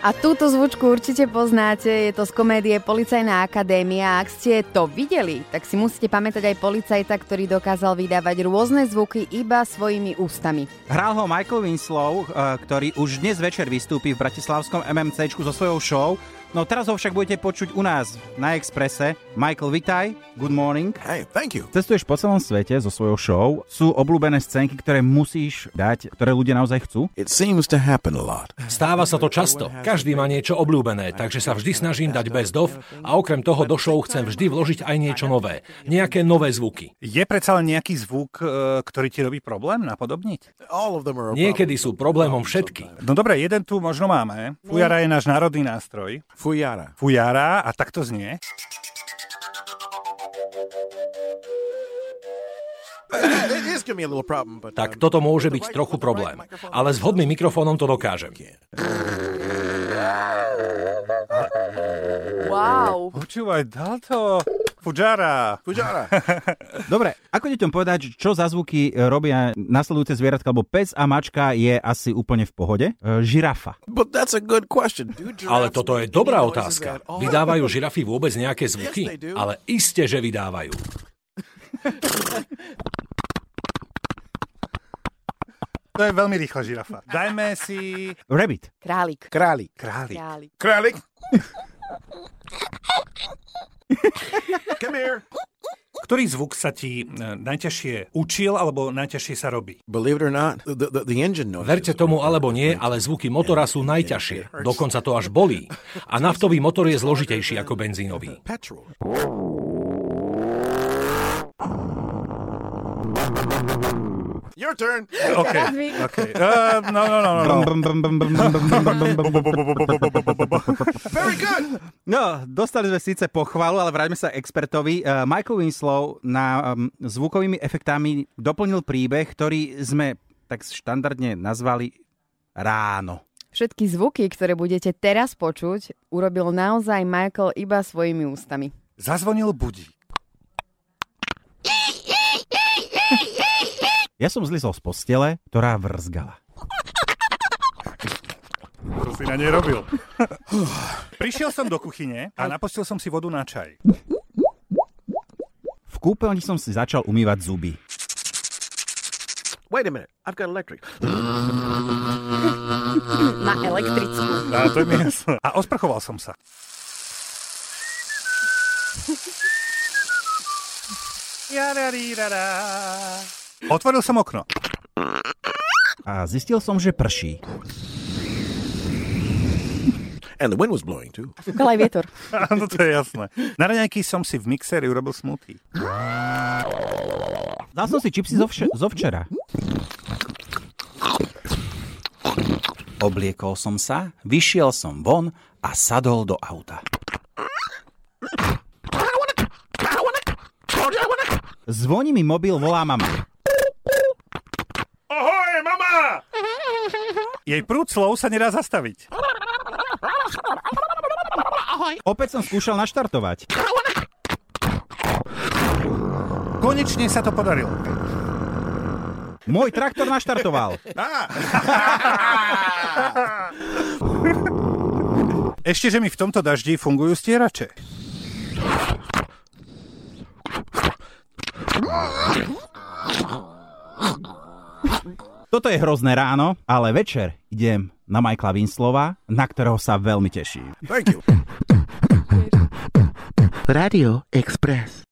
A túto zvučku určite poznáte, je to z komédie Policajná akadémia. Ak ste to videli, tak si musíte pamätať aj policajta, ktorý dokázal vydávať rôzne zvuky iba svojimi ústami. Hral ho Michael Winslow, eh, ktorý už dnes večer vystúpi v Bratislavskom MMCčku so svojou show No teraz ho však budete počuť u nás na Exprese. Michael, vitaj. Good morning. Hey, thank you. Cestuješ po celom svete so svojou show. Sú obľúbené scénky, ktoré musíš dať, ktoré ľudia naozaj chcú? It seems to happen a lot. Stáva sa to často. Každý má niečo obľúbené, takže sa vždy snažím dať best of a okrem toho do show chcem vždy vložiť aj niečo nové. Nejaké nové zvuky. Je predsa len nejaký zvuk, e, ktorý ti robí problém napodobniť? Niekedy sú problémom všetky. No dobre, jeden tu možno máme. Fujara je náš národný nástroj. Fujara. Fujara a tak to znie. Tak toto môže byť trochu problém, ale s vhodným mikrofónom to dokážem. Wow. Počúvaj, dal to... Fujara. Fujara. Dobre, ako deťom povedať, čo za zvuky robia nasledujúce zvieratka, lebo pes a mačka je asi úplne v pohode. E, žirafa. But that's a good question. Ale toto je dobrá otázka. all? Vydávajú žirafy vôbec nejaké zvuky? Ale iste, že vydávajú. To je veľmi rýchla žirafa. Dajme si Rabbit. Králik. Králik. králik. Králik. Králik. Come here. Ktorý zvuk sa ti e, najťažšie učil alebo najťažšie sa robí? Verte tomu alebo nie, ale zvuky motora sú najťažšie. Dokonca to až bolí. A naftový motor je zložitejší ako benzínový. Petrol. Your turn. Okay. okay. Uh, no, no, no, no. Very good. No, dostali sme síce pochvalu, ale vráťme sa expertovi. Uh, Michael Winslow na um, zvukovými efektami doplnil príbeh, ktorý sme tak štandardne nazvali ráno. Všetky zvuky, ktoré budete teraz počuť, urobil naozaj Michael iba svojimi ústami. Zazvonil budík. Ja som zlizol z postele, ktorá vrzgala. To si na nej robil. Prišiel som do kuchyne a napustil som si vodu na čaj. V kúpeľni som si začal umývať zuby. Wait a minute. I've got electric. Na elektrickú. A to je mi. A osprchoval som sa. Jararirara. Otvoril som okno. A zistil som, že prší. And the wind was blowing too. Fúkal aj vietor. Áno, to je jasné. Na raňajky som si v mixeri urobil smoothie. Dal som si čipsy zo, vše- zo včera. Obliekol som sa, vyšiel som von a sadol do auta. Zvoní mi mobil, volá mama. Ahoj, mama! Jej prúd slov sa nedá zastaviť. Opäť som skúšal naštartovať. Konečne sa to podarilo. Môj traktor naštartoval. Ešte, že mi v tomto daždi fungujú stierače. Toto je hrozné ráno, ale večer idem na Michaela Winslova, na ktorého sa veľmi teším. Thank you. Radio Express.